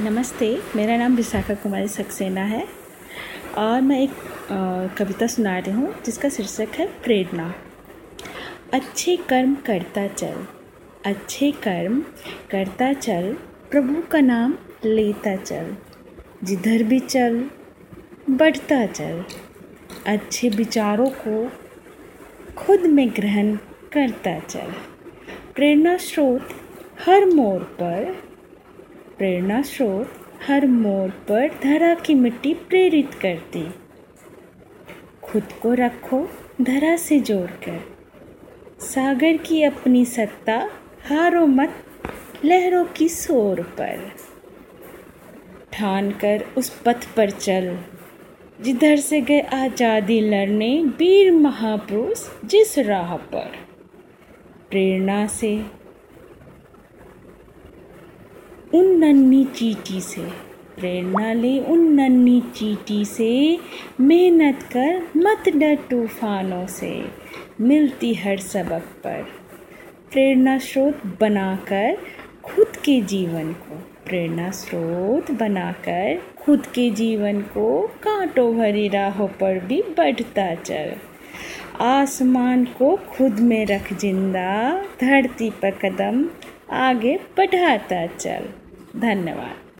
नमस्ते, मेरा नाम विशाखा कुमारी सक्सेना है और मैं एक कविता सुना रही हूँ, जिसका शीर्षक है प्रेरणा। अच्छे कर्म करता चल, अच्छे कर्म करता चल, प्रभु का नाम लेता चल, जिधर भी चल, बढ़ता चल। अच्छे विचारों को खुद में ग्रहण करता चल। प्रेरणा स्रोत हर मोड़ पर प्रेरणा स्रोत हर मोड़ पर धरा की मिट्टी प्रेरित करती। खुद को रखो धरा से जोड़कर। सागर की अपनी सत्ता हारो मत, लहरों की शोर पर। ठान कर उस पथ पर चल, जिधर से गए आज़ादी लड़ने वीर महापुरुष जिस राह पर। प्रेरणा से उन नन्ही चीटी से, प्रेरणा ले उन नन्ही चीटी से। मेहनत कर मत डर तूफानों से, मिलती हर सबक पर। प्रेरणा स्रोत बनाकर खुद के जीवन को, प्रेरणा स्रोत बनाकर खुद के जीवन को कांटों भरी राहों पर भी बढ़ता चल। आसमान को खुद में रख ज़िंदा, धरती पर कदम आगे बढ़ाता चल। धन्यवाद।